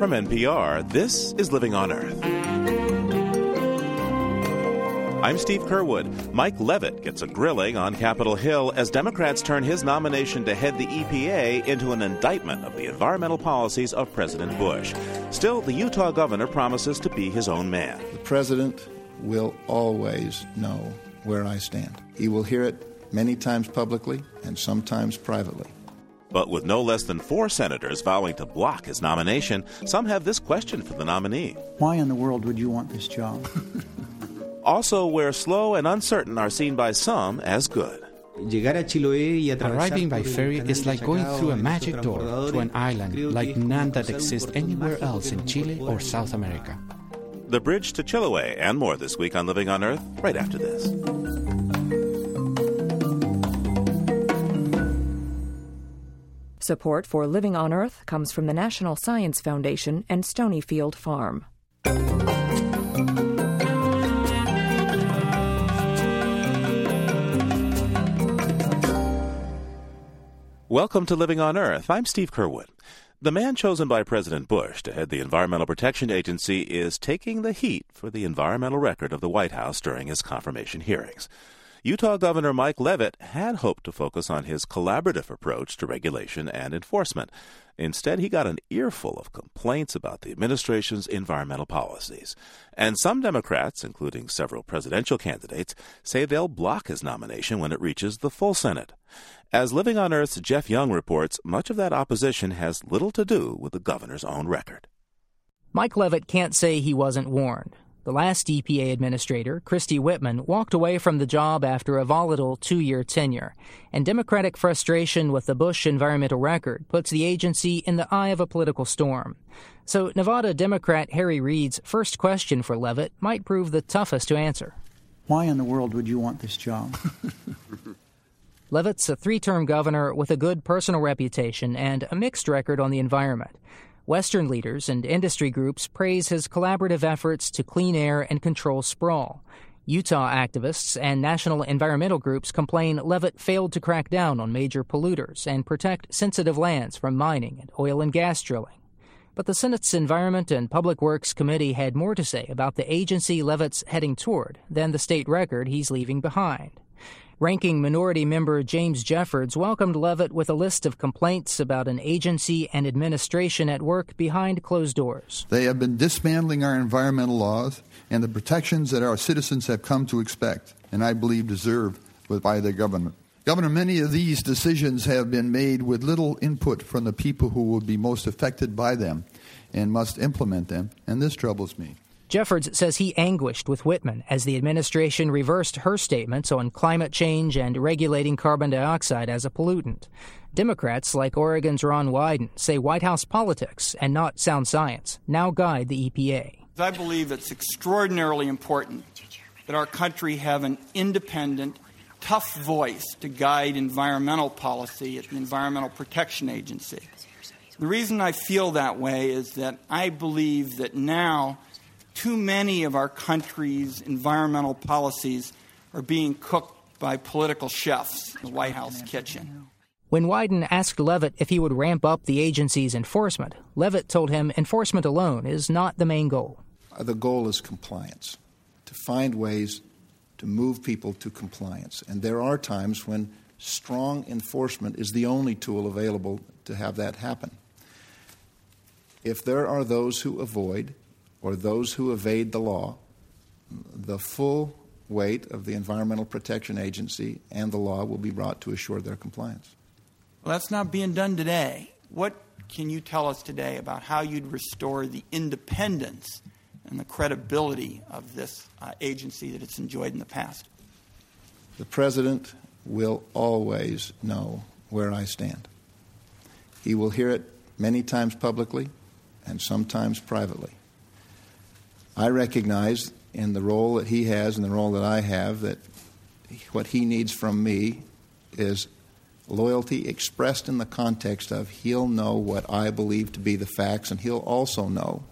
From NPR, this is Living on Earth. I'm Steve Curwood. Mike Leavitt gets a grilling on Capitol Hill as Democrats turn his nomination to head the EPA into an indictment of the environmental policies of President Bush. Still, the Utah governor promises to be his own man. The president will always know where I stand. He will hear it many times publicly and sometimes privately. But with no less than four senators vowing to block his nomination, some have this question for the nominee Why in the world would you want this job? also, where slow and uncertain are seen by some as good. Arriving by ferry is like going through a magic door to an island like none that exists anywhere else in Chile or South America. The bridge to Chiloé and more this week on Living on Earth, right after this. Support for Living on Earth comes from the National Science Foundation and Stonyfield Farm. Welcome to Living on Earth. I'm Steve Curwood. The man chosen by President Bush to head the Environmental Protection Agency is taking the heat for the environmental record of the White House during his confirmation hearings. Utah Governor Mike Leavitt had hoped to focus on his collaborative approach to regulation and enforcement. Instead, he got an earful of complaints about the administration's environmental policies. And some Democrats, including several presidential candidates, say they'll block his nomination when it reaches the full Senate. As Living on Earth's Jeff Young reports, much of that opposition has little to do with the governor's own record. Mike Leavitt can't say he wasn't warned. The last EPA administrator, Christy Whitman, walked away from the job after a volatile two year tenure, and Democratic frustration with the Bush environmental record puts the agency in the eye of a political storm. So, Nevada Democrat Harry Reid's first question for Leavitt might prove the toughest to answer. Why in the world would you want this job? Leavitt's a three term governor with a good personal reputation and a mixed record on the environment. Western leaders and industry groups praise his collaborative efforts to clean air and control sprawl. Utah activists and national environmental groups complain Leavitt failed to crack down on major polluters and protect sensitive lands from mining and oil and gas drilling. But the Senate's Environment and Public Works Committee had more to say about the agency Leavitt's heading toward than the state record he's leaving behind. Ranking Minority Member James Jeffords welcomed Leavitt with a list of complaints about an agency and administration at work behind closed doors. They have been dismantling our environmental laws and the protections that our citizens have come to expect and I believe deserve by the government. Governor, many of these decisions have been made with little input from the people who will be most affected by them and must implement them, and this troubles me. Jeffords says he anguished with Whitman as the administration reversed her statements on climate change and regulating carbon dioxide as a pollutant. Democrats like Oregon's Ron Wyden say White House politics and not sound science now guide the EPA. I believe it's extraordinarily important that our country have an independent, tough voice to guide environmental policy at the Environmental Protection Agency. The reason I feel that way is that I believe that now too many of our country's environmental policies are being cooked by political chefs in the White House kitchen. When Wyden asked Leavitt if he would ramp up the agency's enforcement, Leavitt told him enforcement alone is not the main goal. Uh, the goal is compliance, to find ways to move people to compliance. And there are times when strong enforcement is the only tool available to have that happen. If there are those who avoid, or those who evade the law, the full weight of the Environmental Protection Agency and the law will be brought to assure their compliance. Well, that's not being done today. What can you tell us today about how you'd restore the independence and the credibility of this uh, agency that it's enjoyed in the past? The President will always know where I stand. He will hear it many times publicly and sometimes privately. I recognize in the role that he has and the role that I have that what he needs from me is loyalty expressed in the context of he'll know what I believe to be the facts, and he'll also know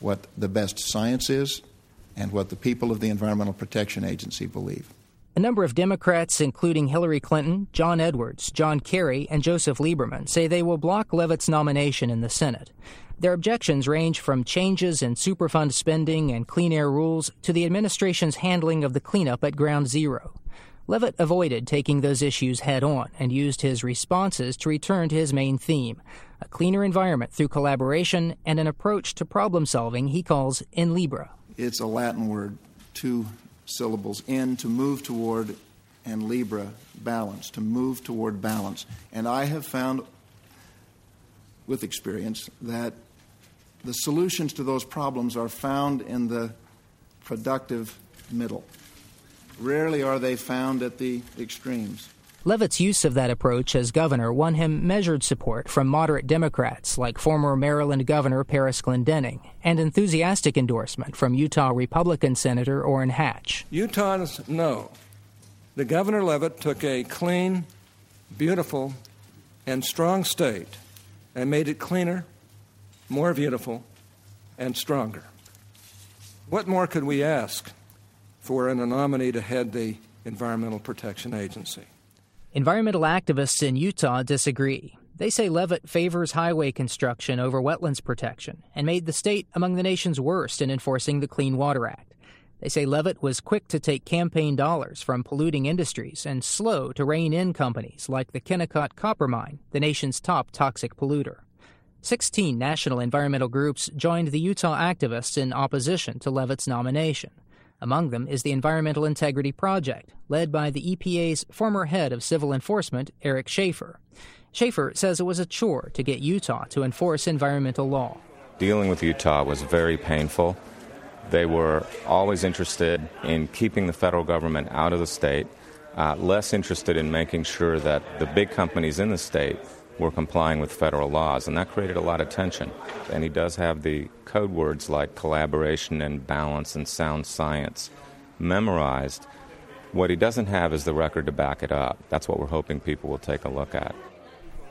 what the best science is and what the people of the Environmental Protection Agency believe. A number of Democrats, including Hillary Clinton, John Edwards, John Kerry, and Joseph Lieberman, say they will block Leavitt's nomination in the Senate. Their objections range from changes in Superfund spending and clean air rules to the administration's handling of the cleanup at Ground Zero. Leavitt avoided taking those issues head on and used his responses to return to his main theme a cleaner environment through collaboration and an approach to problem solving he calls Enlibra. It's a Latin word, two syllables in to move toward, and Libra, balance, to move toward balance. And I have found with experience that the solutions to those problems are found in the productive middle. Rarely are they found at the extremes. Leavitt's use of that approach as governor won him measured support from moderate Democrats like former Maryland Governor Paris Glendening and enthusiastic endorsement from Utah Republican Senator Orrin Hatch. Utahns know that Governor Leavitt took a clean, beautiful, and strong state and made it cleaner, more beautiful, and stronger. What more could we ask for in a nominee to head the Environmental Protection Agency? Environmental activists in Utah disagree. They say Leavitt favors highway construction over wetlands protection and made the state among the nation's worst in enforcing the Clean Water Act. They say Leavitt was quick to take campaign dollars from polluting industries and slow to rein in companies like the Kennecott Copper Mine, the nation's top toxic polluter. Sixteen national environmental groups joined the Utah activists in opposition to Leavitt's nomination. Among them is the Environmental Integrity Project, led by the EPA's former head of civil enforcement, Eric Schaeffer. Schaeffer says it was a chore to get Utah to enforce environmental law. Dealing with Utah was very painful. They were always interested in keeping the federal government out of the state, uh, less interested in making sure that the big companies in the state were complying with federal laws, and that created a lot of tension. And he does have the code words like collaboration and balance and sound science memorized. What he doesn't have is the record to back it up. That's what we're hoping people will take a look at.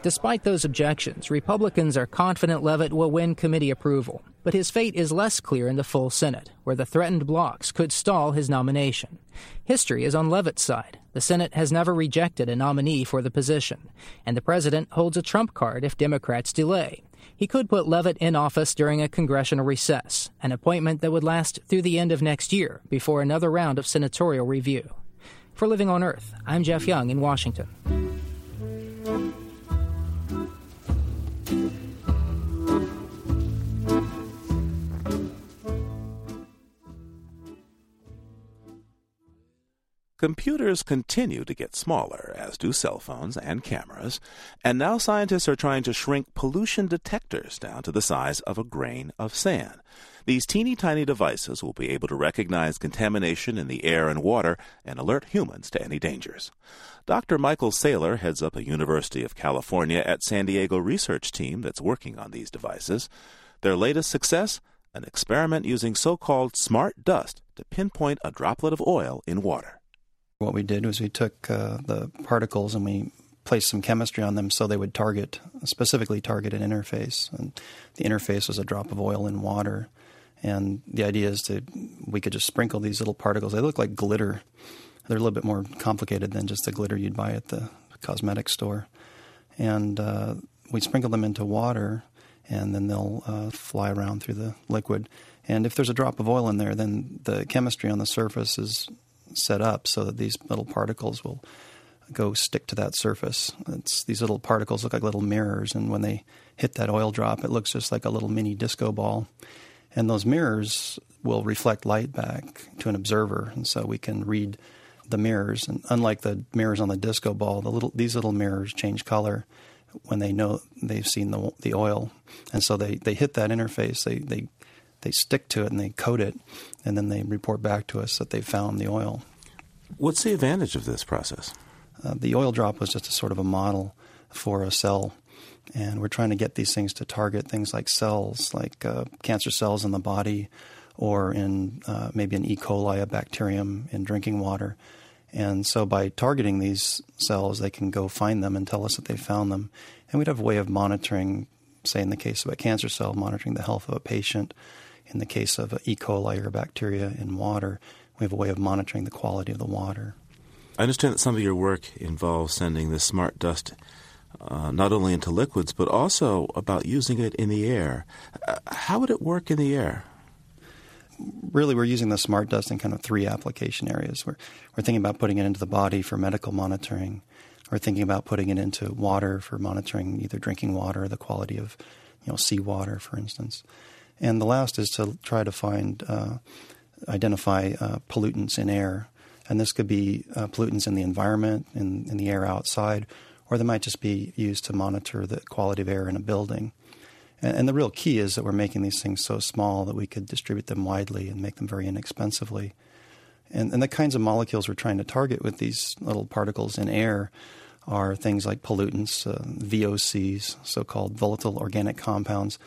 Despite those objections, Republicans are confident Leavitt will win committee approval, but his fate is less clear in the full Senate, where the threatened blocks could stall his nomination. History is on Leavitt's side. The Senate has never rejected a nominee for the position, and the president holds a trump card if Democrats delay. He could put Leavitt in office during a congressional recess, an appointment that would last through the end of next year before another round of senatorial review. For Living on Earth, I'm Jeff Young in Washington. Computers continue to get smaller, as do cell phones and cameras, and now scientists are trying to shrink pollution detectors down to the size of a grain of sand. These teeny tiny devices will be able to recognize contamination in the air and water and alert humans to any dangers. Dr. Michael Sailor heads up a University of California at San Diego research team that's working on these devices. Their latest success? An experiment using so called smart dust to pinpoint a droplet of oil in water. What we did was we took uh, the particles and we placed some chemistry on them so they would target, specifically target an interface. And the interface was a drop of oil in water. And the idea is to we could just sprinkle these little particles. They look like glitter. They're a little bit more complicated than just the glitter you'd buy at the cosmetic store. And uh, we sprinkle them into water, and then they'll uh, fly around through the liquid. And if there's a drop of oil in there, then the chemistry on the surface is set up so that these little particles will go stick to that surface. It's, these little particles look like little mirrors, and when they hit that oil drop, it looks just like a little mini disco ball. And those mirrors will reflect light back to an observer, and so we can read the mirrors. And unlike the mirrors on the disco ball, the little these little mirrors change color when they know they've seen the the oil, and so they, they hit that interface. They they they stick to it and they coat it, and then they report back to us that they found the oil. What's the advantage of this process? Uh, the oil drop was just a sort of a model for a cell, and we're trying to get these things to target things like cells, like uh, cancer cells in the body, or in uh, maybe an E. coli, a bacterium in drinking water. And so by targeting these cells, they can go find them and tell us that they found them. And we'd have a way of monitoring, say in the case of a cancer cell, monitoring the health of a patient in the case of E. coli or bacteria in water, we have a way of monitoring the quality of the water. I understand that some of your work involves sending this smart dust uh, not only into liquids, but also about using it in the air. Uh, how would it work in the air? Really, we're using the smart dust in kind of three application areas. We're, we're thinking about putting it into the body for medical monitoring. We're thinking about putting it into water for monitoring either drinking water or the quality of you know, seawater, for instance. And the last is to try to find, uh, identify uh, pollutants in air. And this could be uh, pollutants in the environment, in, in the air outside, or they might just be used to monitor the quality of air in a building. And, and the real key is that we're making these things so small that we could distribute them widely and make them very inexpensively. And, and the kinds of molecules we're trying to target with these little particles in air are things like pollutants, uh, VOCs, so called volatile organic compounds,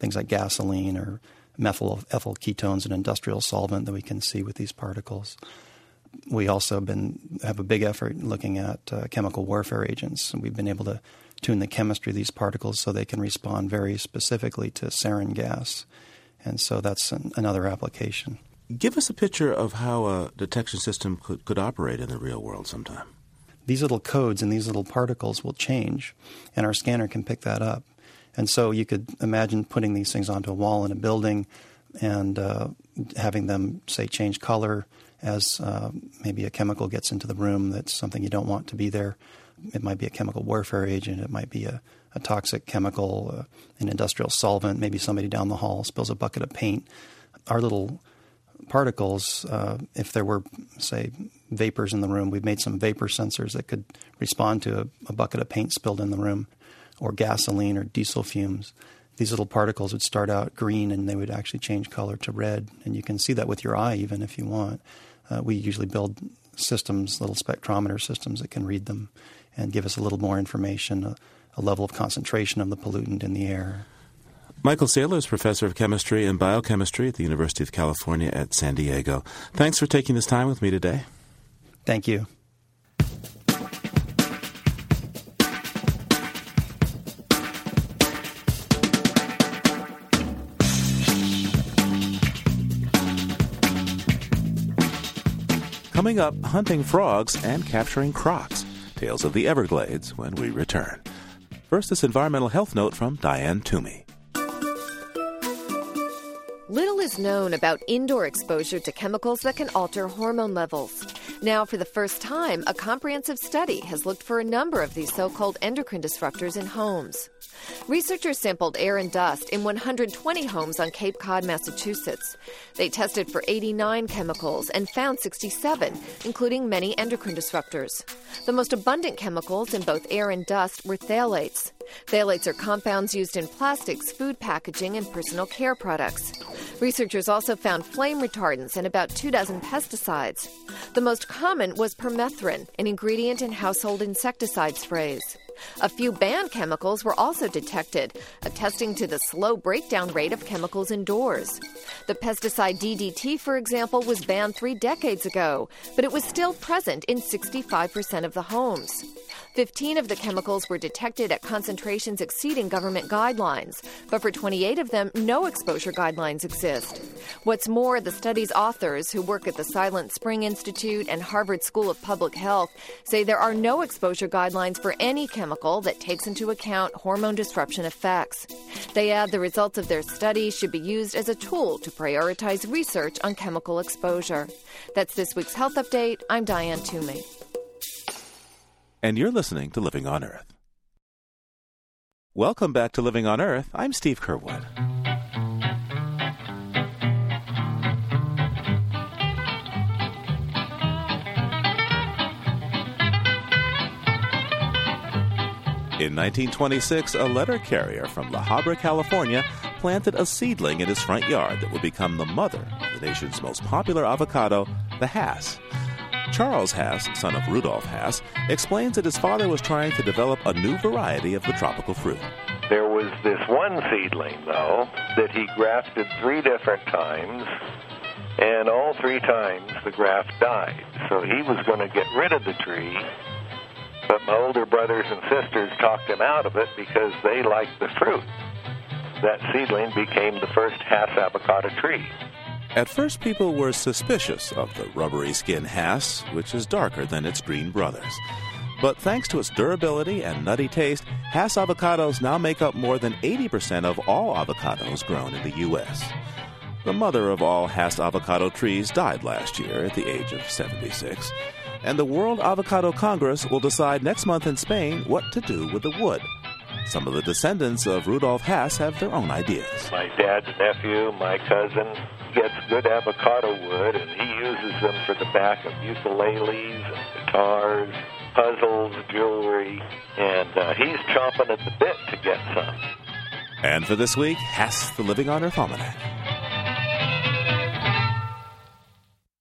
things like gasoline or methyl ethyl ketones, an industrial solvent that we can see with these particles we also been have a big effort looking at uh, chemical warfare agents. And we've been able to tune the chemistry of these particles so they can respond very specifically to sarin gas. And so that's an, another application. Give us a picture of how a detection system could, could operate in the real world sometime. These little codes and these little particles will change, and our scanner can pick that up. And so you could imagine putting these things onto a wall in a building and uh, having them, say, change color as uh, maybe a chemical gets into the room that's something you don't want to be there. It might be a chemical warfare agent. It might be a, a toxic chemical, uh, an industrial solvent. Maybe somebody down the hall spills a bucket of paint. Our little particles, uh, if there were, say, vapors in the room, we've made some vapor sensors that could respond to a, a bucket of paint spilled in the room, or gasoline or diesel fumes these little particles would start out green and they would actually change color to red. And you can see that with your eye, even if you want. Uh, we usually build systems, little spectrometer systems that can read them and give us a little more information, a, a level of concentration of the pollutant in the air. Michael Sailor is professor of chemistry and biochemistry at the University of California at San Diego. Thanks for taking this time with me today. Thank you. Coming up, hunting frogs and capturing crocs. Tales of the Everglades when we return. First, this environmental health note from Diane Toomey. Little is known about indoor exposure to chemicals that can alter hormone levels. Now, for the first time, a comprehensive study has looked for a number of these so called endocrine disruptors in homes. Researchers sampled air and dust in 120 homes on Cape Cod, Massachusetts. They tested for 89 chemicals and found 67, including many endocrine disruptors. The most abundant chemicals in both air and dust were phthalates. Phthalates are compounds used in plastics, food packaging, and personal care products. Researchers also found flame retardants and about two dozen pesticides. The most common was permethrin, an ingredient in household insecticide sprays. A few banned chemicals were also detected, attesting to the slow breakdown rate of chemicals indoors. The pesticide DDT, for example, was banned three decades ago, but it was still present in 65% of the homes. 15 of the chemicals were detected at concentrations exceeding government guidelines, but for 28 of them, no exposure guidelines exist. What's more, the study's authors, who work at the Silent Spring Institute and Harvard School of Public Health, say there are no exposure guidelines for any chemical that takes into account hormone disruption effects. They add the results of their study should be used as a tool to prioritize research on chemical exposure. That's this week's Health Update. I'm Diane Toomey and you're listening to Living on Earth. Welcome back to Living on Earth. I'm Steve Curwood. In 1926, a letter carrier from La Habra, California, planted a seedling in his front yard that would become the mother of the nation's most popular avocado, the Hass. Charles Hass, son of Rudolph Hass, explains that his father was trying to develop a new variety of the tropical fruit. There was this one seedling, though, that he grafted three different times, and all three times the graft died. So he was going to get rid of the tree, but my older brothers and sisters talked him out of it because they liked the fruit. That seedling became the first Hass avocado tree. At first, people were suspicious of the rubbery skin Hass, which is darker than its green brothers. But thanks to its durability and nutty taste, Hass avocados now make up more than 80% of all avocados grown in the U.S. The mother of all Hass avocado trees died last year at the age of 76, and the World Avocado Congress will decide next month in Spain what to do with the wood. Some of the descendants of Rudolph Hass have their own ideas. My dad's nephew, my cousin, gets good avocado wood and he uses them for the back of ukuleles and guitars, puzzles, jewelry, and uh, he's chomping at the bit to get some. And for this week, Hass the Living on Earth Almanac.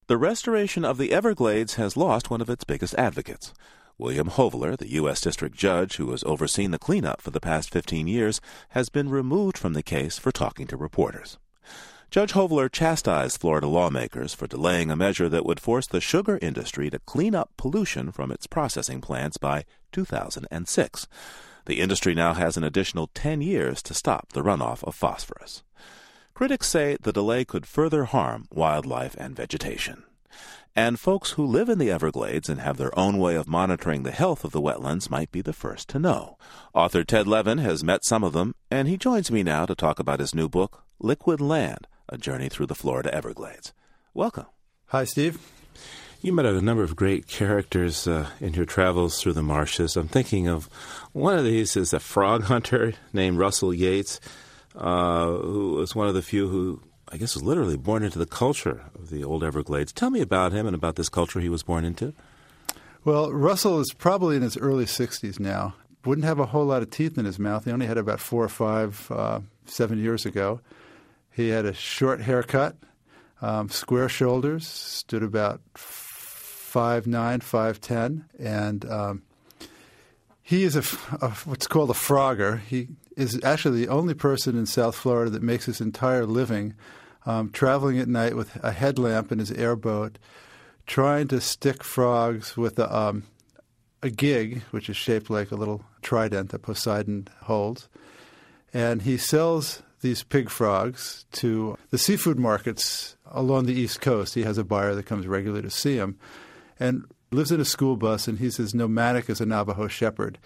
The restoration of the Everglades has lost one of its biggest advocates. William Hoeveler, the U.S. District Judge who has overseen the cleanup for the past 15 years, has been removed from the case for talking to reporters. Judge Hoeveler chastised Florida lawmakers for delaying a measure that would force the sugar industry to clean up pollution from its processing plants by 2006. The industry now has an additional 10 years to stop the runoff of phosphorus. Critics say the delay could further harm wildlife and vegetation. And folks who live in the Everglades and have their own way of monitoring the health of the wetlands might be the first to know. Author Ted Levin has met some of them, and he joins me now to talk about his new book, Liquid Land A Journey Through the Florida Everglades. Welcome. Hi, Steve. You met a number of great characters uh, in your travels through the marshes. I'm thinking of one of these is a frog hunter named Russell Yates uh, who was one of the few who, I guess, was literally born into the culture of the old Everglades. Tell me about him and about this culture he was born into. Well, Russell is probably in his early 60s now. Wouldn't have a whole lot of teeth in his mouth. He only had about four or five, uh, seven years ago. He had a short haircut, um, square shoulders, stood about five nine, five ten, and um, he is a, a, what's called a frogger. He is actually the only person in South Florida that makes his entire living um, traveling at night with a headlamp in his airboat, trying to stick frogs with a, um, a gig, which is shaped like a little trident that Poseidon holds. And he sells these pig frogs to the seafood markets along the East Coast. He has a buyer that comes regularly to see him. And lives in a school bus, and he's as nomadic as a Navajo shepherd.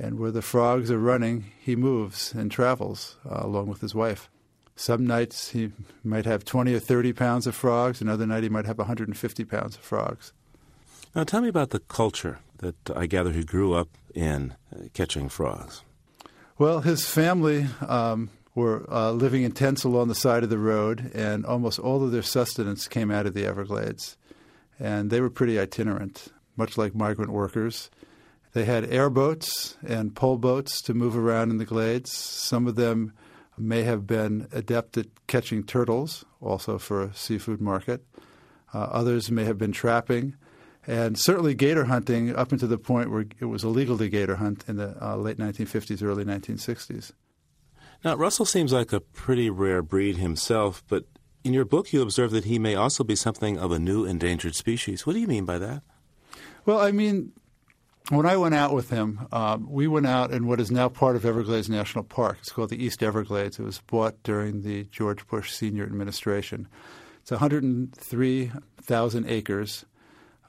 And where the frogs are running, he moves and travels uh, along with his wife. Some nights he might have 20 or 30 pounds of frogs. Another night he might have 150 pounds of frogs. Now, tell me about the culture that I gather he grew up in uh, catching frogs. Well, his family um, were uh, living in tents along the side of the road, and almost all of their sustenance came out of the Everglades and they were pretty itinerant, much like migrant workers. They had airboats and pole boats to move around in the glades. Some of them may have been adept at catching turtles, also for a seafood market. Uh, others may have been trapping, and certainly gator hunting up until the point where it was illegal to gator hunt in the uh, late 1950s, early 1960s. Now, Russell seems like a pretty rare breed himself, but in your book, you observe that he may also be something of a new endangered species. What do you mean by that? Well, I mean, when I went out with him, um, we went out in what is now part of Everglades National Park. It's called the East Everglades. It was bought during the George Bush senior administration. It's 103,000 acres,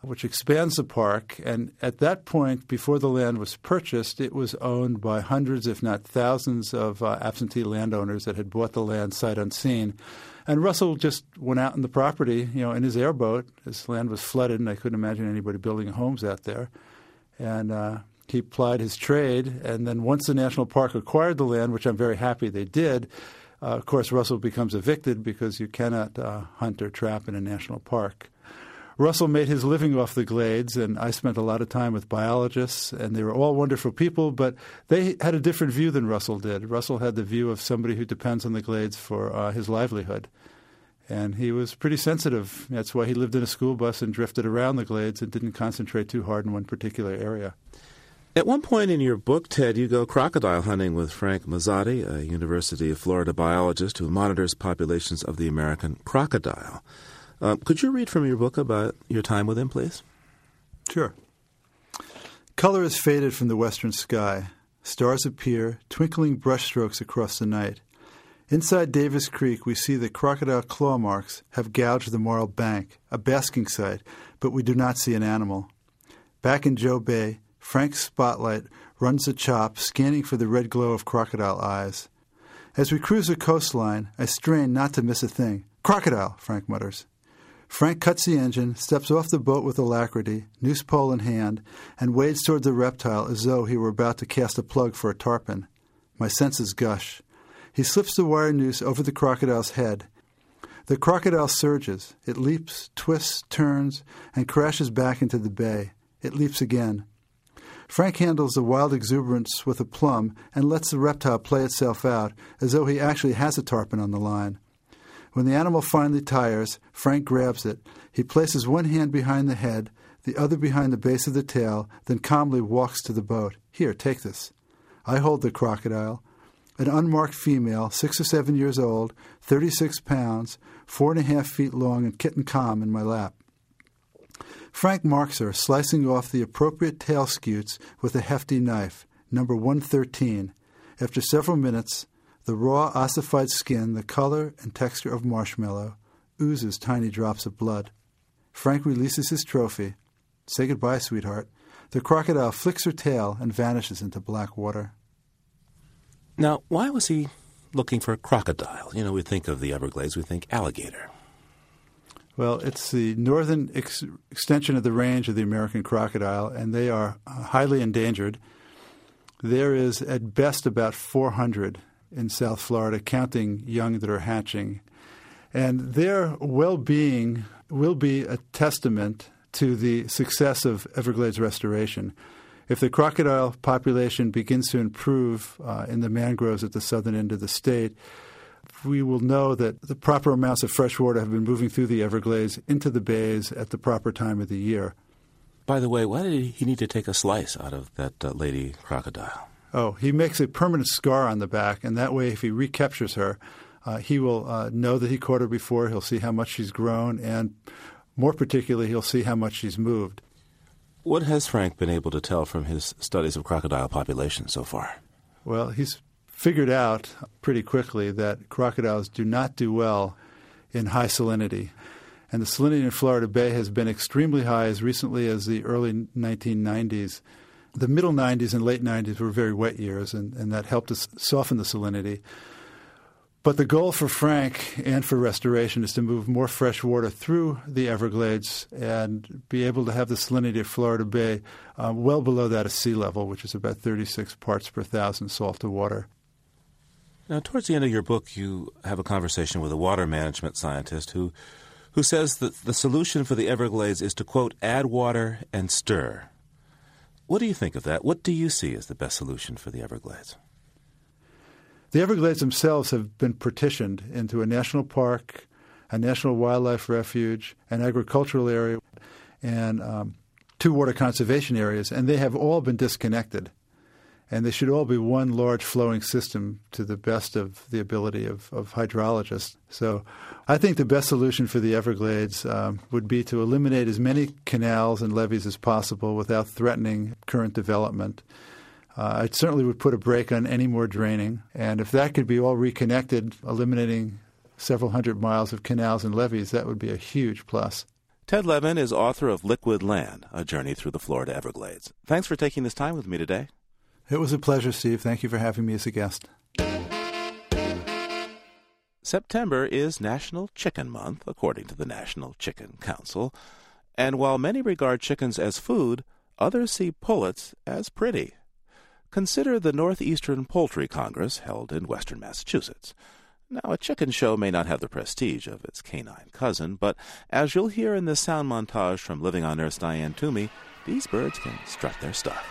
which expands the park. And at that point, before the land was purchased, it was owned by hundreds, if not thousands, of uh, absentee landowners that had bought the land sight unseen and Russell just went out in the property, you know, in his airboat. His land was flooded, and I couldn't imagine anybody building homes out there. And uh, he plied his trade. And then once the national park acquired the land, which I'm very happy they did, uh, of course, Russell becomes evicted because you cannot uh, hunt or trap in a national park. Russell made his living off the glades, and I spent a lot of time with biologists, and they were all wonderful people, but they had a different view than Russell did. Russell had the view of somebody who depends on the glades for uh, his livelihood. And he was pretty sensitive. That's why he lived in a school bus and drifted around the glades and didn't concentrate too hard in one particular area. At one point in your book, Ted, you go crocodile hunting with Frank Mazzotti, a University of Florida biologist who monitors populations of the American crocodile. Um, could you read from your book about your time with him, please? Sure. Color is faded from the western sky. Stars appear, twinkling brushstrokes across the night. Inside Davis Creek, we see that crocodile claw marks have gouged the marl Bank, a basking site, but we do not see an animal. Back in Joe Bay, Frank's spotlight runs the chop, scanning for the red glow of crocodile eyes. As we cruise the coastline, I strain not to miss a thing. Crocodile, Frank mutters. Frank cuts the engine, steps off the boat with alacrity, noose pole in hand, and wades toward the reptile as though he were about to cast a plug for a tarpon. My senses gush. He slips the wire noose over the crocodile's head. The crocodile surges. It leaps, twists, turns, and crashes back into the bay. It leaps again. Frank handles the wild exuberance with a plum and lets the reptile play itself out as though he actually has a tarpon on the line. When the animal finally tires, Frank grabs it. He places one hand behind the head, the other behind the base of the tail, then calmly walks to the boat. Here, take this. I hold the crocodile, an unmarked female, six or seven years old, 36 pounds, four and a half feet long, and kitten calm in my lap. Frank marks her, slicing off the appropriate tail scutes with a hefty knife, number 113. After several minutes, the raw, ossified skin, the color and texture of marshmallow, oozes tiny drops of blood. Frank releases his trophy. Say goodbye, sweetheart. The crocodile flicks her tail and vanishes into black water. Now, why was he looking for a crocodile? You know, we think of the Everglades, we think alligator. Well, it's the northern ex- extension of the range of the American crocodile, and they are uh, highly endangered. There is at best about 400 in South Florida, counting young that are hatching. And their well being will be a testament to the success of Everglades restoration. If the crocodile population begins to improve uh, in the mangroves at the southern end of the state, we will know that the proper amounts of fresh water have been moving through the Everglades into the bays at the proper time of the year. By the way, why did he need to take a slice out of that uh, lady crocodile? Oh, he makes a permanent scar on the back, and that way, if he recaptures her, uh, he will uh, know that he caught her before. He'll see how much she's grown, and more particularly, he'll see how much she's moved. What has Frank been able to tell from his studies of crocodile populations so far? Well, he's figured out pretty quickly that crocodiles do not do well in high salinity. And the salinity in Florida Bay has been extremely high as recently as the early 1990s the middle 90s and late 90s were very wet years, and, and that helped us soften the salinity. But the goal for Frank and for restoration is to move more fresh water through the Everglades and be able to have the salinity of Florida Bay uh, well below that of sea level, which is about 36 parts per thousand salt to water. Now, towards the end of your book, you have a conversation with a water management scientist who, who says that the solution for the Everglades is to, quote, add water and stir. What do you think of that? What do you see as the best solution for the Everglades? The Everglades themselves have been partitioned into a national park, a national wildlife refuge, an agricultural area, and um, two water conservation areas, and they have all been disconnected and they should all be one large flowing system to the best of the ability of, of hydrologists. So I think the best solution for the Everglades um, would be to eliminate as many canals and levees as possible without threatening current development. Uh, I certainly would put a brake on any more draining, and if that could be all reconnected, eliminating several hundred miles of canals and levees, that would be a huge plus. Ted Levin is author of Liquid Land, A Journey Through the Florida Everglades. Thanks for taking this time with me today. It was a pleasure, Steve. Thank you for having me as a guest. September is National Chicken Month, according to the National Chicken Council. And while many regard chickens as food, others see pullets as pretty. Consider the Northeastern Poultry Congress held in western Massachusetts. Now, a chicken show may not have the prestige of its canine cousin, but as you'll hear in this sound montage from Living on Earth's Diane Toomey, these birds can strut their stuff.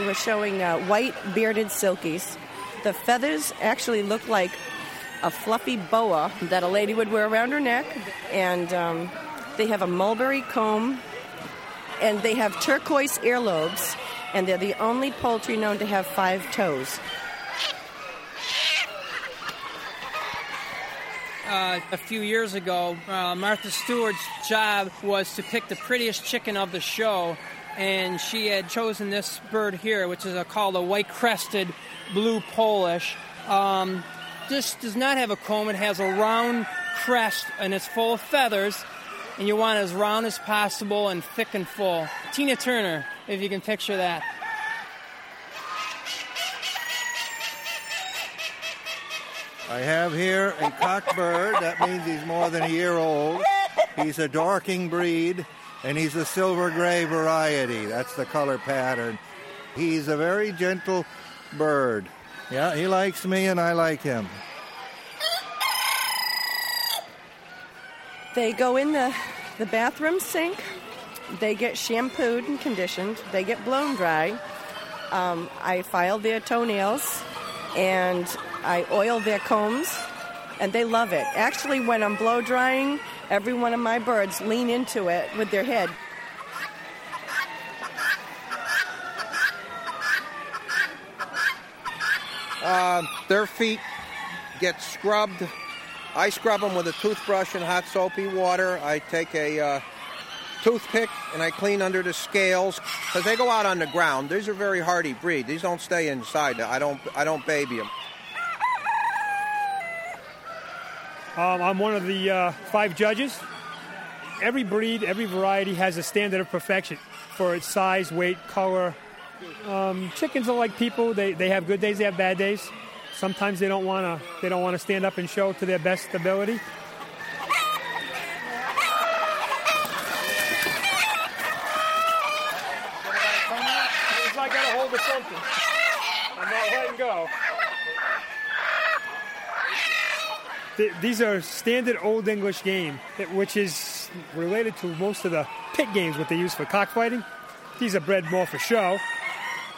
We're showing uh, white bearded silkies. The feathers actually look like a fluffy boa that a lady would wear around her neck, and um, they have a mulberry comb, and they have turquoise earlobes, and they're the only poultry known to have five toes. Uh, a few years ago, uh, Martha Stewart's job was to pick the prettiest chicken of the show and she had chosen this bird here, which is a, called a white crested blue Polish. Um, this does not have a comb, it has a round crest and it's full of feathers, and you want it as round as possible and thick and full. Tina Turner, if you can picture that. I have here a cockbird. That means he's more than a year old. He's a Dorking breed, and he's a silver gray variety. That's the color pattern. He's a very gentle bird. Yeah, he likes me, and I like him. They go in the, the bathroom sink. They get shampooed and conditioned. They get blown dry. Um, I file their toenails and I oil their combs, and they love it. Actually, when I'm blow drying, every one of my birds lean into it with their head. Uh, their feet get scrubbed. I scrub them with a toothbrush and hot soapy water. I take a uh, toothpick and I clean under the scales because they go out on the ground. These are very hardy breed. These don't stay inside. I don't. I don't baby them. Um, I'm one of the uh, five judges. Every breed, every variety has a standard of perfection for its size, weight, color. Um, chickens are like people; they, they have good days, they have bad days. Sometimes they don't want to they don't want to stand up and show to their best ability. I got a hold of something. I'm not letting go. these are standard Old English game, which is related to most of the pit games, what they use for cockfighting. These are bred more for show,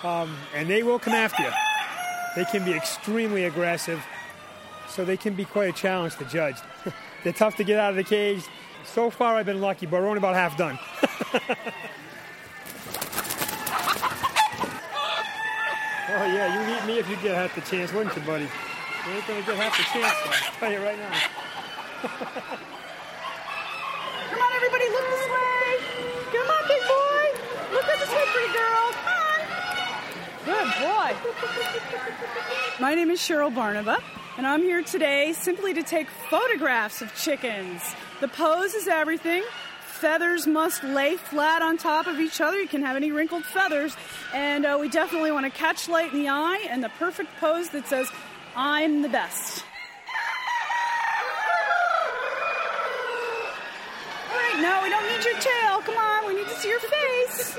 um, and they will come after you. They can be extremely aggressive, so they can be quite a challenge to judge. They're tough to get out of the cage. So far, I've been lucky, but we're only about half done. oh yeah, you meet me if you get half the chance, wouldn't you, buddy? You ain't gonna get half the chance. I'll tell you right now. Come on, everybody, look this way. Come on, big boy. Look at this way, pretty girl. Good boy. My name is Cheryl Barnaba, and I'm here today simply to take photographs of chickens. The pose is everything. Feathers must lay flat on top of each other. You can have any wrinkled feathers. And uh, we definitely want to catch light in the eye and the perfect pose that says, I'm the best. All right, no, we don't need your tail. Come on, we need to see your face.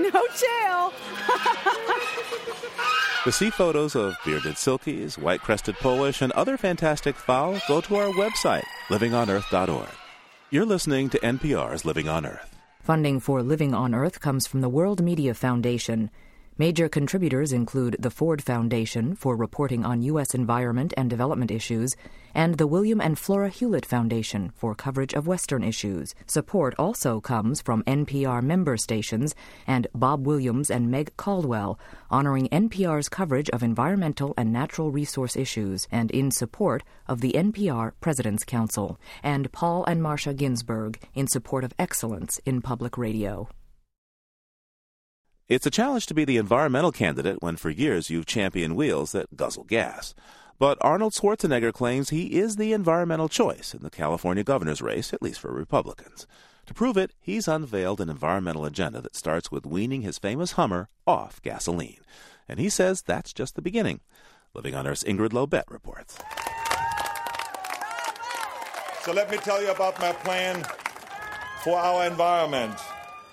No tail. to see photos of bearded silkies, white crested Polish, and other fantastic fowl, go to our website, livingonearth.org. You're listening to NPR's Living on Earth. Funding for Living on Earth comes from the World Media Foundation. Major contributors include the Ford Foundation for reporting on U.S. environment and development issues and the William and Flora Hewlett Foundation for coverage of Western issues. Support also comes from NPR member stations and Bob Williams and Meg Caldwell, honoring NPR's coverage of environmental and natural resource issues and in support of the NPR President's Council, and Paul and Marcia Ginsburg in support of excellence in public radio. It's a challenge to be the environmental candidate when for years you've championed wheels that guzzle gas. But Arnold Schwarzenegger claims he is the environmental choice in the California governor's race, at least for Republicans. To prove it, he's unveiled an environmental agenda that starts with weaning his famous Hummer off gasoline. And he says that's just the beginning. Living on Earth's Ingrid Lobet reports. So let me tell you about my plan for our environment.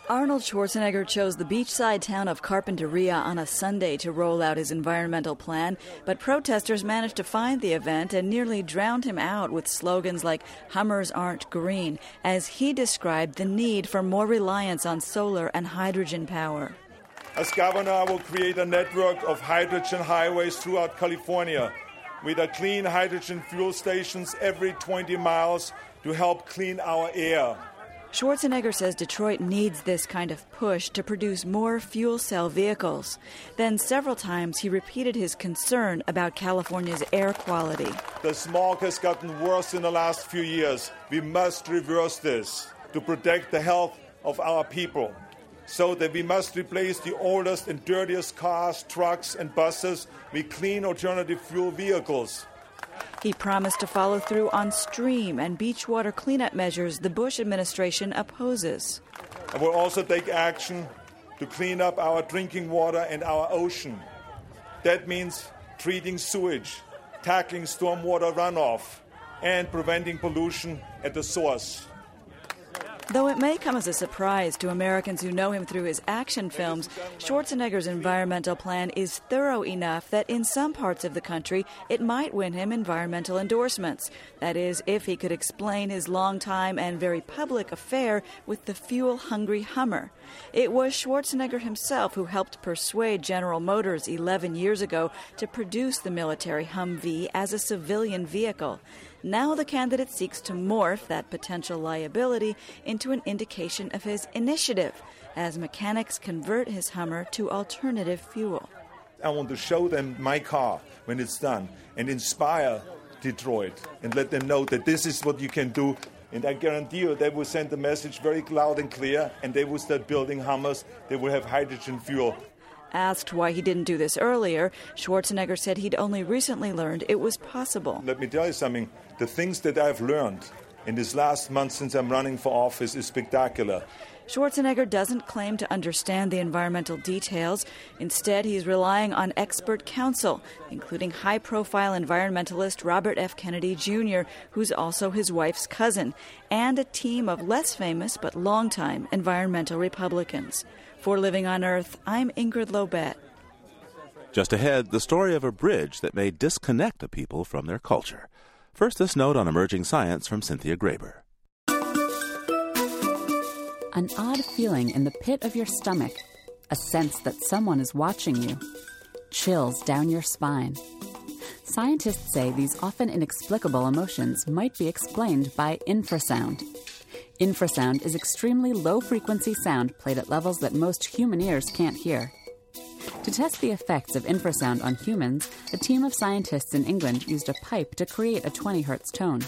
Arnold Schwarzenegger chose the beachside town of Carpinteria on a Sunday to roll out his environmental plan, but protesters managed to find the event and nearly drowned him out with slogans like Hummers aren't green, as he described the need for more reliance on solar and hydrogen power. As governor, I will create a network of hydrogen highways throughout California with a clean hydrogen fuel stations every 20 miles to help clean our air. Schwarzenegger says Detroit needs this kind of push to produce more fuel cell vehicles. Then, several times, he repeated his concern about California's air quality. The smog has gotten worse in the last few years. We must reverse this to protect the health of our people. so that we must replace the oldest and dirtiest cars, trucks, and buses with clean alternative fuel vehicles. He promised to follow through on stream and beach water cleanup measures the Bush administration opposes. I will also take action to clean up our drinking water and our ocean. That means treating sewage, tackling stormwater runoff, and preventing pollution at the source. Though it may come as a surprise to Americans who know him through his action films, Schwarzenegger's environmental plan is thorough enough that in some parts of the country it might win him environmental endorsements. That is, if he could explain his long time and very public affair with the fuel hungry Hummer. It was Schwarzenegger himself who helped persuade General Motors 11 years ago to produce the military Humvee as a civilian vehicle. Now the candidate seeks to morph that potential liability into an indication of his initiative as mechanics convert his Hummer to alternative fuel. I want to show them my car when it's done and inspire Detroit and let them know that this is what you can do. And I guarantee you, they will send the message very loud and clear, and they will start building Hummers. They will have hydrogen fuel. Asked why he didn't do this earlier, Schwarzenegger said he'd only recently learned it was possible. Let me tell you something the things that I've learned in this last month since I'm running for office is spectacular. Schwarzenegger doesn't claim to understand the environmental details. Instead, he's relying on expert counsel, including high profile environmentalist Robert F. Kennedy Jr., who's also his wife's cousin, and a team of less famous but longtime environmental Republicans. For Living on Earth, I'm Ingrid Lobet. Just ahead, the story of a bridge that may disconnect a people from their culture. First, this note on emerging science from Cynthia Graber. An odd feeling in the pit of your stomach, a sense that someone is watching you, chills down your spine. Scientists say these often inexplicable emotions might be explained by infrasound. Infrasound is extremely low frequency sound played at levels that most human ears can't hear. To test the effects of infrasound on humans, a team of scientists in England used a pipe to create a 20 Hz tone.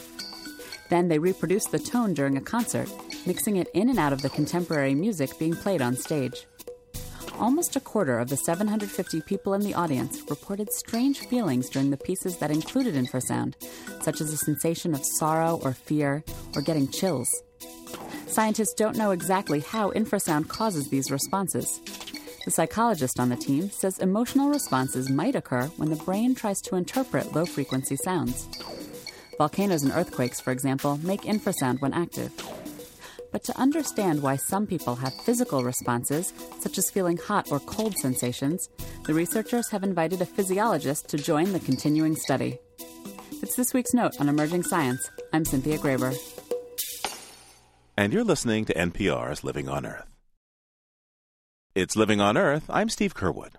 Then they reproduced the tone during a concert, mixing it in and out of the contemporary music being played on stage. Almost a quarter of the 750 people in the audience reported strange feelings during the pieces that included infrasound, such as a sensation of sorrow or fear or getting chills. Scientists don't know exactly how infrasound causes these responses, the psychologist on the team says emotional responses might occur when the brain tries to interpret low frequency sounds. Volcanoes and earthquakes, for example, make infrasound when active. But to understand why some people have physical responses, such as feeling hot or cold sensations, the researchers have invited a physiologist to join the continuing study. It's this week's note on emerging science. I'm Cynthia Graber. And you're listening to NPR's Living on Earth. It's Living on Earth. I'm Steve Curwood.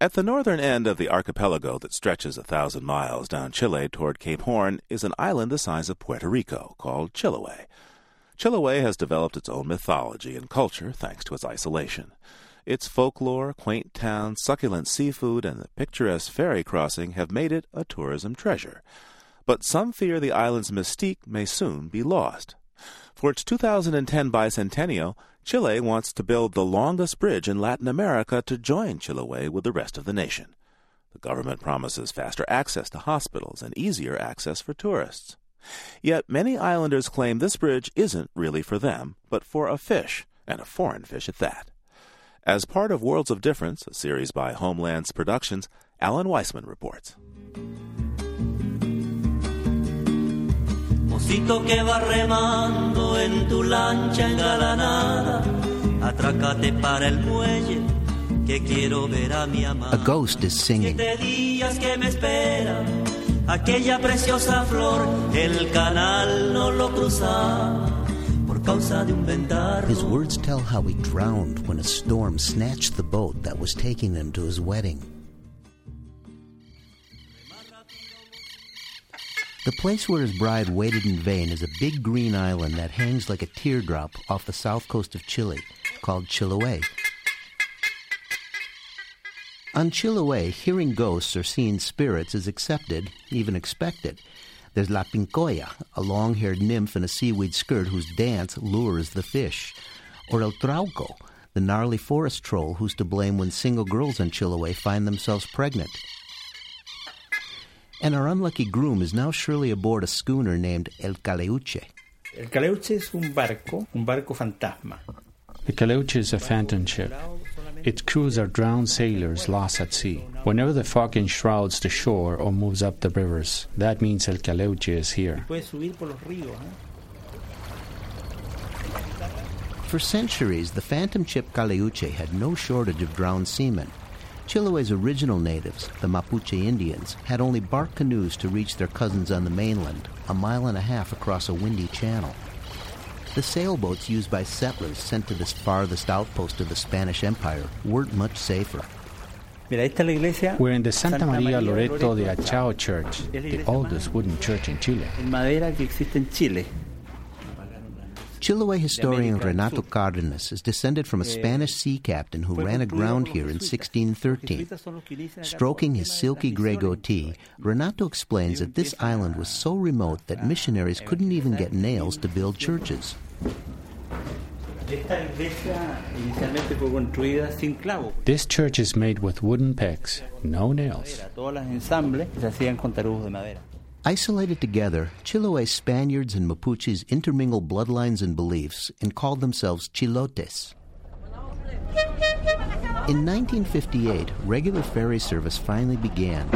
At the northern end of the archipelago that stretches a thousand miles down Chile toward Cape Horn is an island the size of Puerto Rico called Chiloé. Chiloé has developed its own mythology and culture thanks to its isolation. Its folklore, quaint towns, succulent seafood, and the picturesque ferry crossing have made it a tourism treasure. But some fear the island's mystique may soon be lost. For its 2010 bicentennial, Chile wants to build the longest bridge in Latin America to join Chiloé with the rest of the nation. The government promises faster access to hospitals and easier access for tourists. Yet many islanders claim this bridge isn't really for them, but for a fish, and a foreign fish at that. As part of Worlds of Difference, a series by Homelands Productions, Alan Weisman reports. Mocito que va remando en tu lancha engalanada, atrácate para el muelle, que quiero ver a mi amada. A ghost is singing. Siete días que me espera, aquella preciosa flor, el canal no lo cruza. Por causa de un ventarro. His words tell how he drowned when a storm snatched the boat that was taking him to his wedding. The place where his bride waited in vain is a big green island that hangs like a teardrop off the south coast of Chile, called Chiloé. On Chiloé, hearing ghosts or seeing spirits is accepted, even expected. There's La Pincoya, a long haired nymph in a seaweed skirt whose dance lures the fish. Or El Trauco, the gnarly forest troll who's to blame when single girls on Chiloé find themselves pregnant. And our unlucky groom is now surely aboard a schooner named El Caleuche. El Caleuche es un barco, un barco fantasma. The Caleuche is a phantom ship. Its crews are drowned sailors lost at sea. Whenever the fog enshrouds the shore or moves up the rivers, that means El Caleuche is here. ¿eh? For centuries, the phantom ship Caleuche had no shortage of drowned seamen. Chiloé's original natives, the Mapuche Indians, had only bark canoes to reach their cousins on the mainland, a mile and a half across a windy channel. The sailboats used by settlers sent to this farthest outpost of the Spanish Empire weren't much safer. We're in the Santa Maria Loreto de Achao Church, the oldest wooden church in Chile. Chiloé historian Renato Cardenas is descended from a Spanish sea captain who ran aground here in 1613. Stroking his silky gray goatee, Renato explains that this island was so remote that missionaries couldn't even get nails to build churches. This church is made with wooden pegs, no nails. Isolated together, Chiloé Spaniards and Mapuches intermingled bloodlines and beliefs and called themselves Chilotes. In 1958, regular ferry service finally began.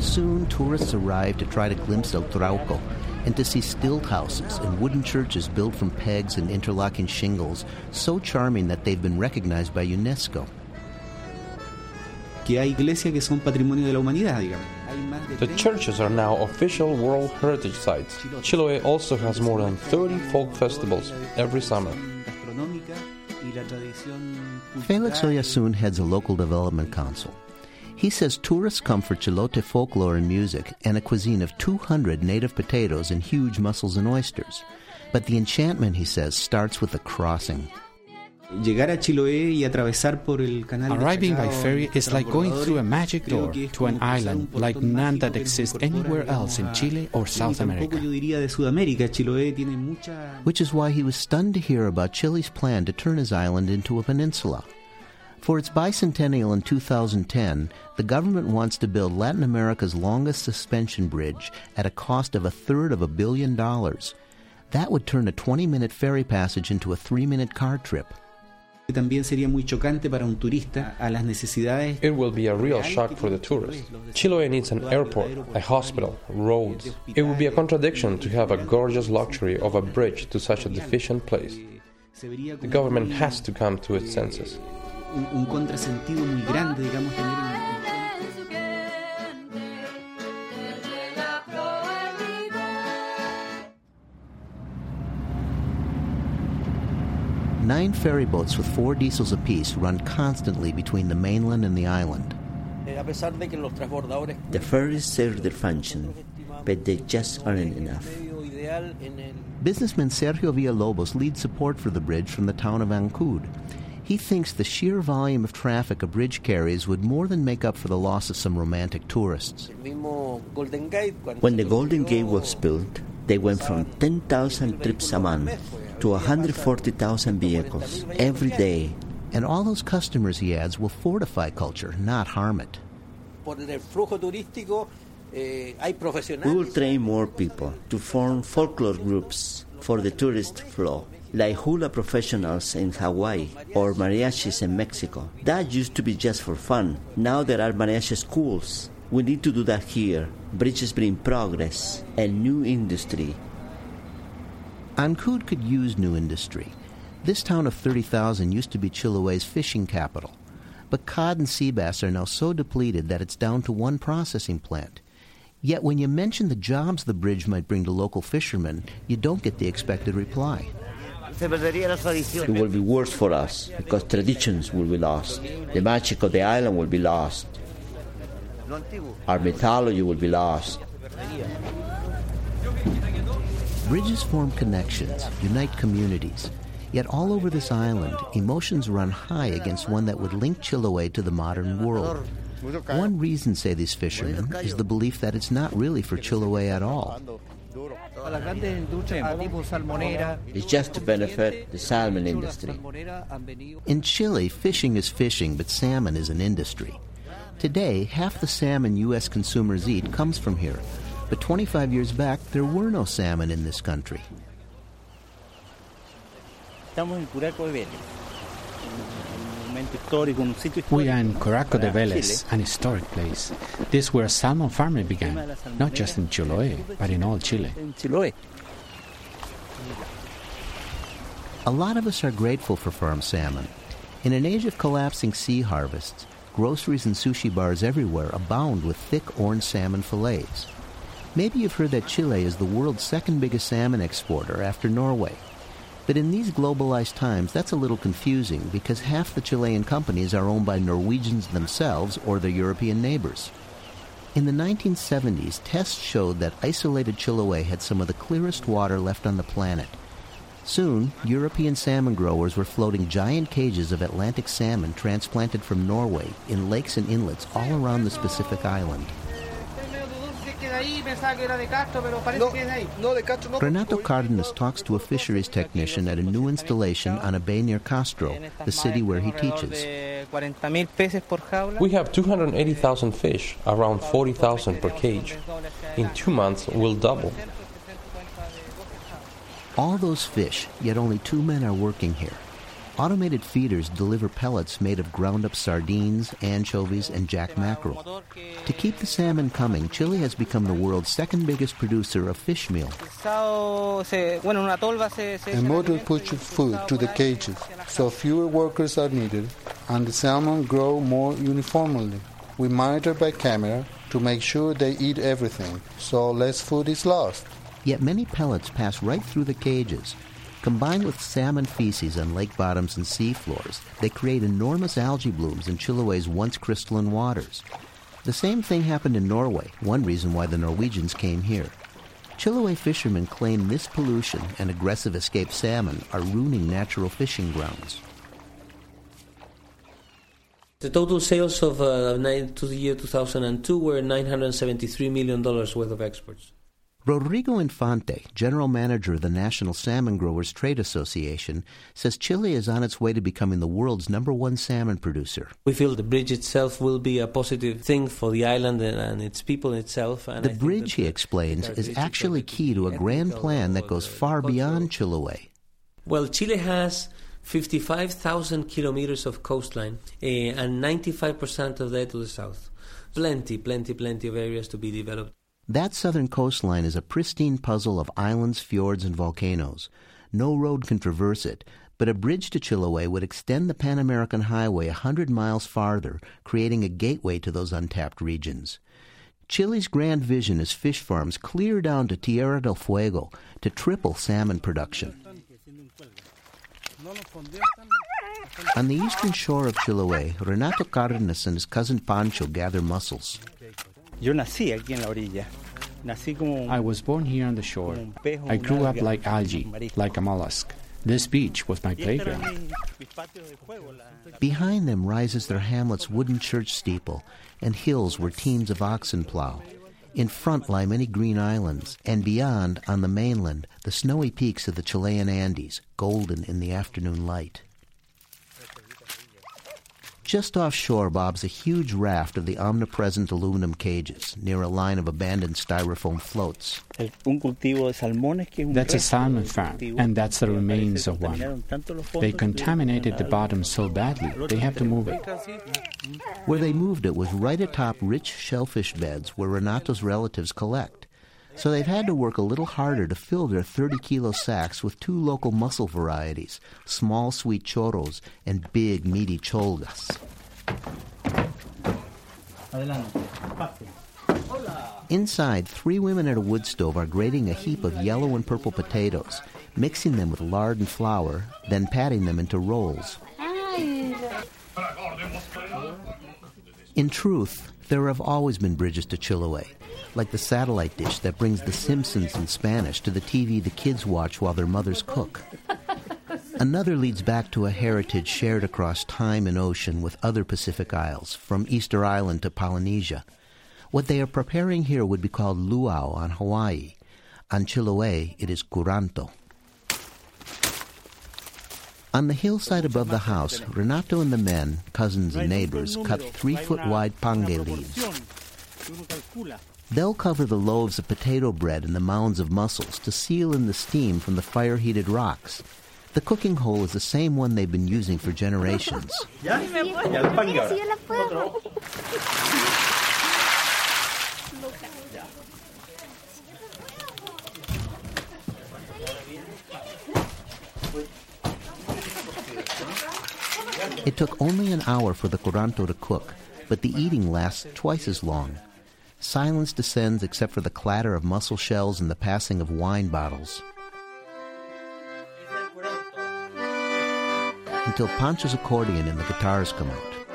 Soon, tourists arrived to try to glimpse El Trauco and to see stilt houses and wooden churches built from pegs and interlocking shingles, so charming that they've been recognized by UNESCO. Que hay iglesias que son patrimonio de la humanidad, digamos. The churches are now official World Heritage Sites. Chiloé also has more than 30 folk festivals every summer. Felix Oyarzún heads a local development council. He says tourists come for Chilote folklore and music and a cuisine of 200 native potatoes and huge mussels and oysters. But the enchantment, he says, starts with the crossing. Llegar a Chiloé y atravesar por el canal Arriving by ferry is like going through a magic door to an island like none that exists anywhere else in Chile or South America. Which is why he was stunned to hear about Chile's plan to turn his island into a peninsula. For its bicentennial in 2010, the government wants to build Latin America's longest suspension bridge at a cost of a third of a billion dollars. That would turn a 20 minute ferry passage into a three minute car trip. También sería muy chocante para un turista a las necesidades. It will be a real shock for the tourist. Chiloé needs an airport, a hospital, roads. It would be a contradiction to have a gorgeous luxury of a bridge to such a deficient place. The government has to come to its senses. Un, un contrasentido muy grande, digamos, tener Nine ferry boats with four diesels apiece run constantly between the mainland and the island. The ferries serve their function, but they just aren't enough. Businessman Sergio Villalobos leads support for the bridge from the town of Ancud. He thinks the sheer volume of traffic a bridge carries would more than make up for the loss of some romantic tourists. When the Golden Gate was built, they went from 10,000 trips a month to 140,000 vehicles every day. And all those customers, he adds, will fortify culture, not harm it. We will train more people to form folklore groups for the tourist flow, like hula professionals in Hawaii or mariachis in Mexico. That used to be just for fun. Now there are mariachi schools. We need to do that here. Bridges bring progress and new industry Ancud could use new industry. This town of 30,000 used to be Chiloé's fishing capital. But cod and sea bass are now so depleted that it's down to one processing plant. Yet when you mention the jobs the bridge might bring to local fishermen, you don't get the expected reply. It will be worse for us because traditions will be lost. The magic of the island will be lost. Our mythology will be lost. Bridges form connections, unite communities. Yet all over this island, emotions run high against one that would link Chiloé to the modern world. One reason, say these fishermen, is the belief that it's not really for Chiloé at all. It's just to benefit the salmon industry. In Chile, fishing is fishing, but salmon is an industry. Today, half the salmon U.S. consumers eat comes from here. But 25 years back, there were no salmon in this country. We are in Curaco de Vélez, an historic place. This is where salmon farming began, not just in Chiloé, but in all Chile. A lot of us are grateful for farm salmon. In an age of collapsing sea harvests, groceries and sushi bars everywhere abound with thick orange salmon fillets. Maybe you've heard that Chile is the world's second biggest salmon exporter after Norway. But in these globalized times, that's a little confusing because half the Chilean companies are owned by Norwegians themselves or their European neighbors. In the 1970s, tests showed that isolated Chiloé had some of the clearest water left on the planet. Soon, European salmon growers were floating giant cages of Atlantic salmon transplanted from Norway in lakes and inlets all around the Pacific island. Renato Cardenas talks to a fisheries technician at a new installation on a bay near Castro, the city where he teaches. We have 280,000 fish, around 40,000 per cage. In two months, we'll double. All those fish, yet only two men are working here. Automated feeders deliver pellets made of ground up sardines, anchovies, and jack mackerel. To keep the salmon coming, Chile has become the world's second biggest producer of fish meal. A motor pushes food to the cages, so fewer workers are needed, and the salmon grow more uniformly. We monitor by camera to make sure they eat everything, so less food is lost. Yet many pellets pass right through the cages. Combined with salmon feces on lake bottoms and sea floors, they create enormous algae blooms in Chiloé's once crystalline waters. The same thing happened in Norway, one reason why the Norwegians came here. Chiloé fishermen claim this pollution and aggressive escaped salmon are ruining natural fishing grounds. The total sales of uh, to the year 2002 were $973 million worth of exports. Rodrigo Infante, general manager of the National Salmon Growers Trade Association, says Chile is on its way to becoming the world's number one salmon producer. We feel the bridge itself will be a positive thing for the island and its people itself. the bridge, he explains, is actually key to a grand plan that goes far beyond Chiloé. Well, Chile has 55,000 kilometers of coastline uh, and 95% of that to the south. Plenty, plenty, plenty of areas to be developed. That southern coastline is a pristine puzzle of islands, fjords, and volcanoes. No road can traverse it, but a bridge to Chiloé would extend the Pan American Highway a hundred miles farther, creating a gateway to those untapped regions. Chile's grand vision is fish farms clear down to Tierra del Fuego to triple salmon production. On the eastern shore of Chiloé, Renato Cardenas and his cousin Pancho gather mussels. Yo nací aquí en la orilla. Nací como I was born here on the shore. I grew up like algae, like a mollusk. This beach was my playground. Behind them rises their hamlet's wooden church steeple and hills where teams of oxen plow. In front lie many green islands, and beyond, on the mainland, the snowy peaks of the Chilean Andes, golden in the afternoon light. Just offshore bobs a huge raft of the omnipresent aluminum cages near a line of abandoned styrofoam floats. That's a salmon farm, and that's the remains of one. They contaminated the bottom so badly, they have to move it. Where they moved it was right atop rich shellfish beds where Renato's relatives collect. So they've had to work a little harder to fill their 30 kilo sacks with two local mussel varieties small sweet choros and big meaty cholgas. Inside, three women at a wood stove are grating a heap of yellow and purple potatoes, mixing them with lard and flour, then patting them into rolls. In truth, there have always been bridges to Chiloé, like the satellite dish that brings The Simpsons in Spanish to the TV the kids watch while their mothers cook. Another leads back to a heritage shared across time and ocean with other Pacific Isles, from Easter Island to Polynesia. What they are preparing here would be called luau on Hawaii, On Chiloé, it is curanto. On the hillside above the house, Renato and the men, cousins and neighbors, cut three foot wide pangue leaves. They'll cover the loaves of potato bread and the mounds of mussels to seal in the steam from the fire heated rocks. The cooking hole is the same one they've been using for generations. It took only an hour for the curanto to cook, but the eating lasts twice as long. Silence descends except for the clatter of mussel shells and the passing of wine bottles. Until Pancho's accordion and the guitars come out.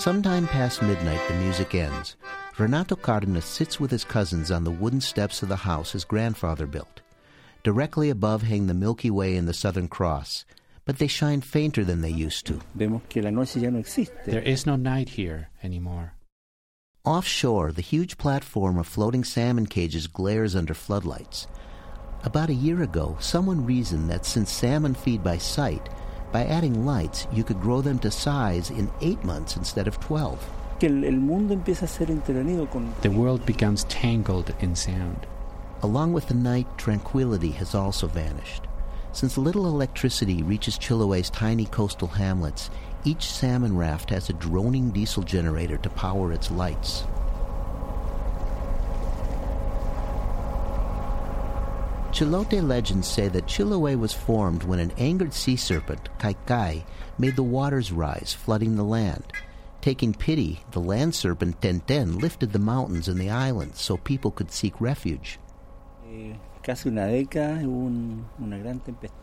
Sometime past midnight, the music ends. Renato Cardenas sits with his cousins on the wooden steps of the house his grandfather built. Directly above hang the Milky Way and the Southern Cross, but they shine fainter than they used to. There is no night here anymore. Offshore, the huge platform of floating salmon cages glares under floodlights. About a year ago, someone reasoned that since salmon feed by sight, by adding lights, you could grow them to size in eight months instead of 12. The world becomes tangled in sound. Along with the night, tranquility has also vanished. Since little electricity reaches Chiloé's tiny coastal hamlets, each salmon raft has a droning diesel generator to power its lights. Chilote legends say that Chiloé was formed when an angered sea serpent, Kaikai, made the waters rise, flooding the land. Taking pity, the land serpent Tenten lifted the mountains and the islands so people could seek refuge.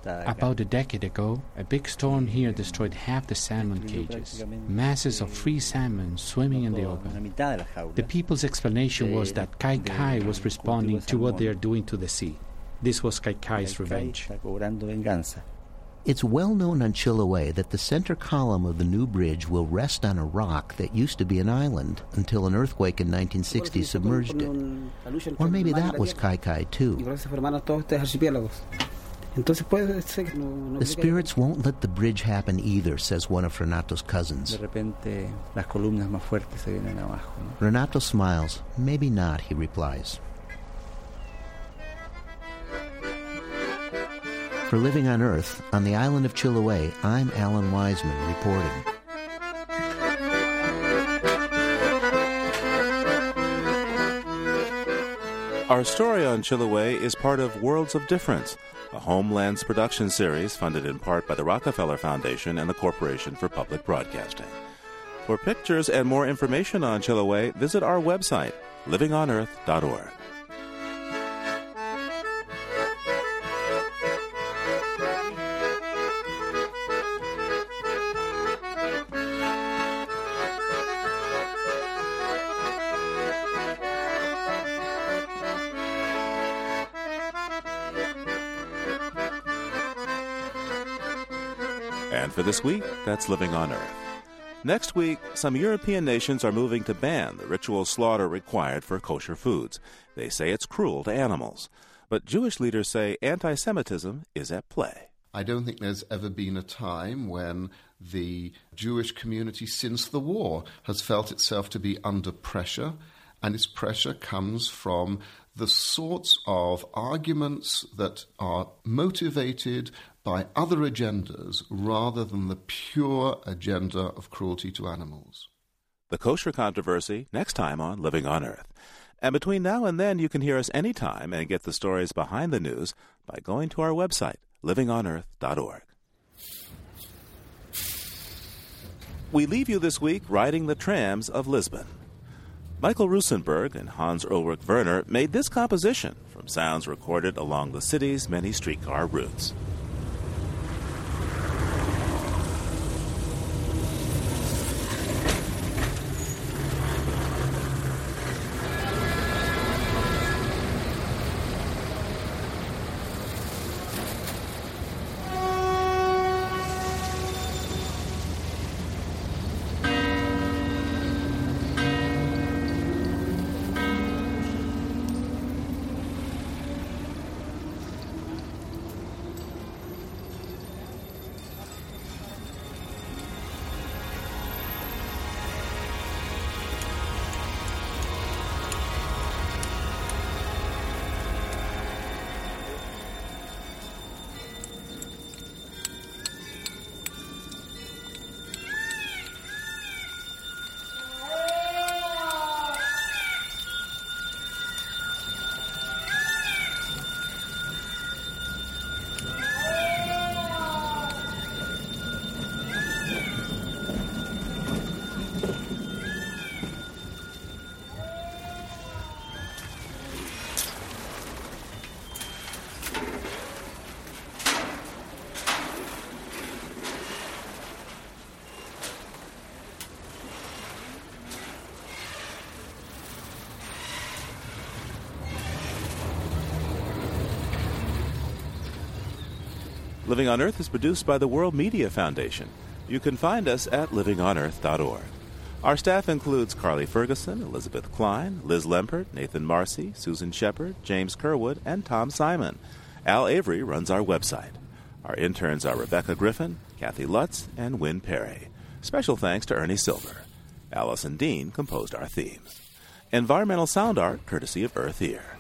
About a decade ago, a big storm here destroyed half the salmon cages. Masses of free salmon swimming in the open. The people's explanation was that Kai Kai was responding to what they are doing to the sea. This was Kaikai's revenge. It's well known on Chiloé that the center column of the new bridge will rest on a rock that used to be an island until an earthquake in 1960 submerged it. Or maybe that was Kaikai too. The spirits won't let the bridge happen either, says one of Renato's cousins. Renato smiles. Maybe not, he replies. For Living on Earth, on the island of Chiloé, I'm Alan Weisman reporting. Our story on Chiloé is part of Worlds of Difference, a Homelands production series funded in part by the Rockefeller Foundation and the Corporation for Public Broadcasting. For pictures and more information on Chiloé, visit our website, livingonearth.org. this week, that's Living on Earth. Next week, some European nations are moving to ban the ritual slaughter required for kosher foods. They say it's cruel to animals. But Jewish leaders say anti Semitism is at play. I don't think there's ever been a time when the Jewish community since the war has felt itself to be under pressure, and its pressure comes from the sorts of arguments that are motivated by other agendas rather than the pure agenda of cruelty to animals. The kosher controversy next time on Living on Earth. And between now and then, you can hear us anytime and get the stories behind the news by going to our website, livingonearth.org. We leave you this week riding the trams of Lisbon. Michael Rusenberg and Hans Ulrich Werner made this composition from sounds recorded along the city's many streetcar routes. Living on Earth is produced by the World Media Foundation. You can find us at livingonearth.org. Our staff includes Carly Ferguson, Elizabeth Klein, Liz Lempert, Nathan Marcy, Susan Shepard, James Curwood, and Tom Simon. Al Avery runs our website. Our interns are Rebecca Griffin, Kathy Lutz, and Win Perry. Special thanks to Ernie Silver. Allison Dean composed our themes. Environmental sound art courtesy of Earth Ear.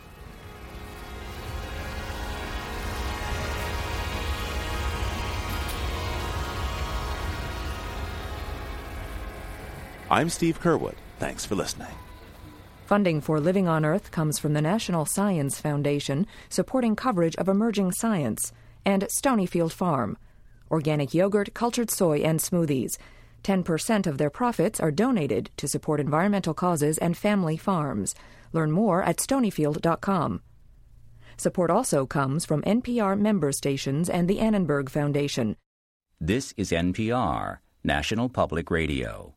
I'm Steve Curwood. Thanks for listening. Funding for Living on Earth comes from the National Science Foundation, supporting coverage of emerging science, and Stonyfield Farm. Organic yogurt, cultured soy, and smoothies. 10% of their profits are donated to support environmental causes and family farms. Learn more at stonyfield.com. Support also comes from NPR member stations and the Annenberg Foundation. This is NPR, National Public Radio.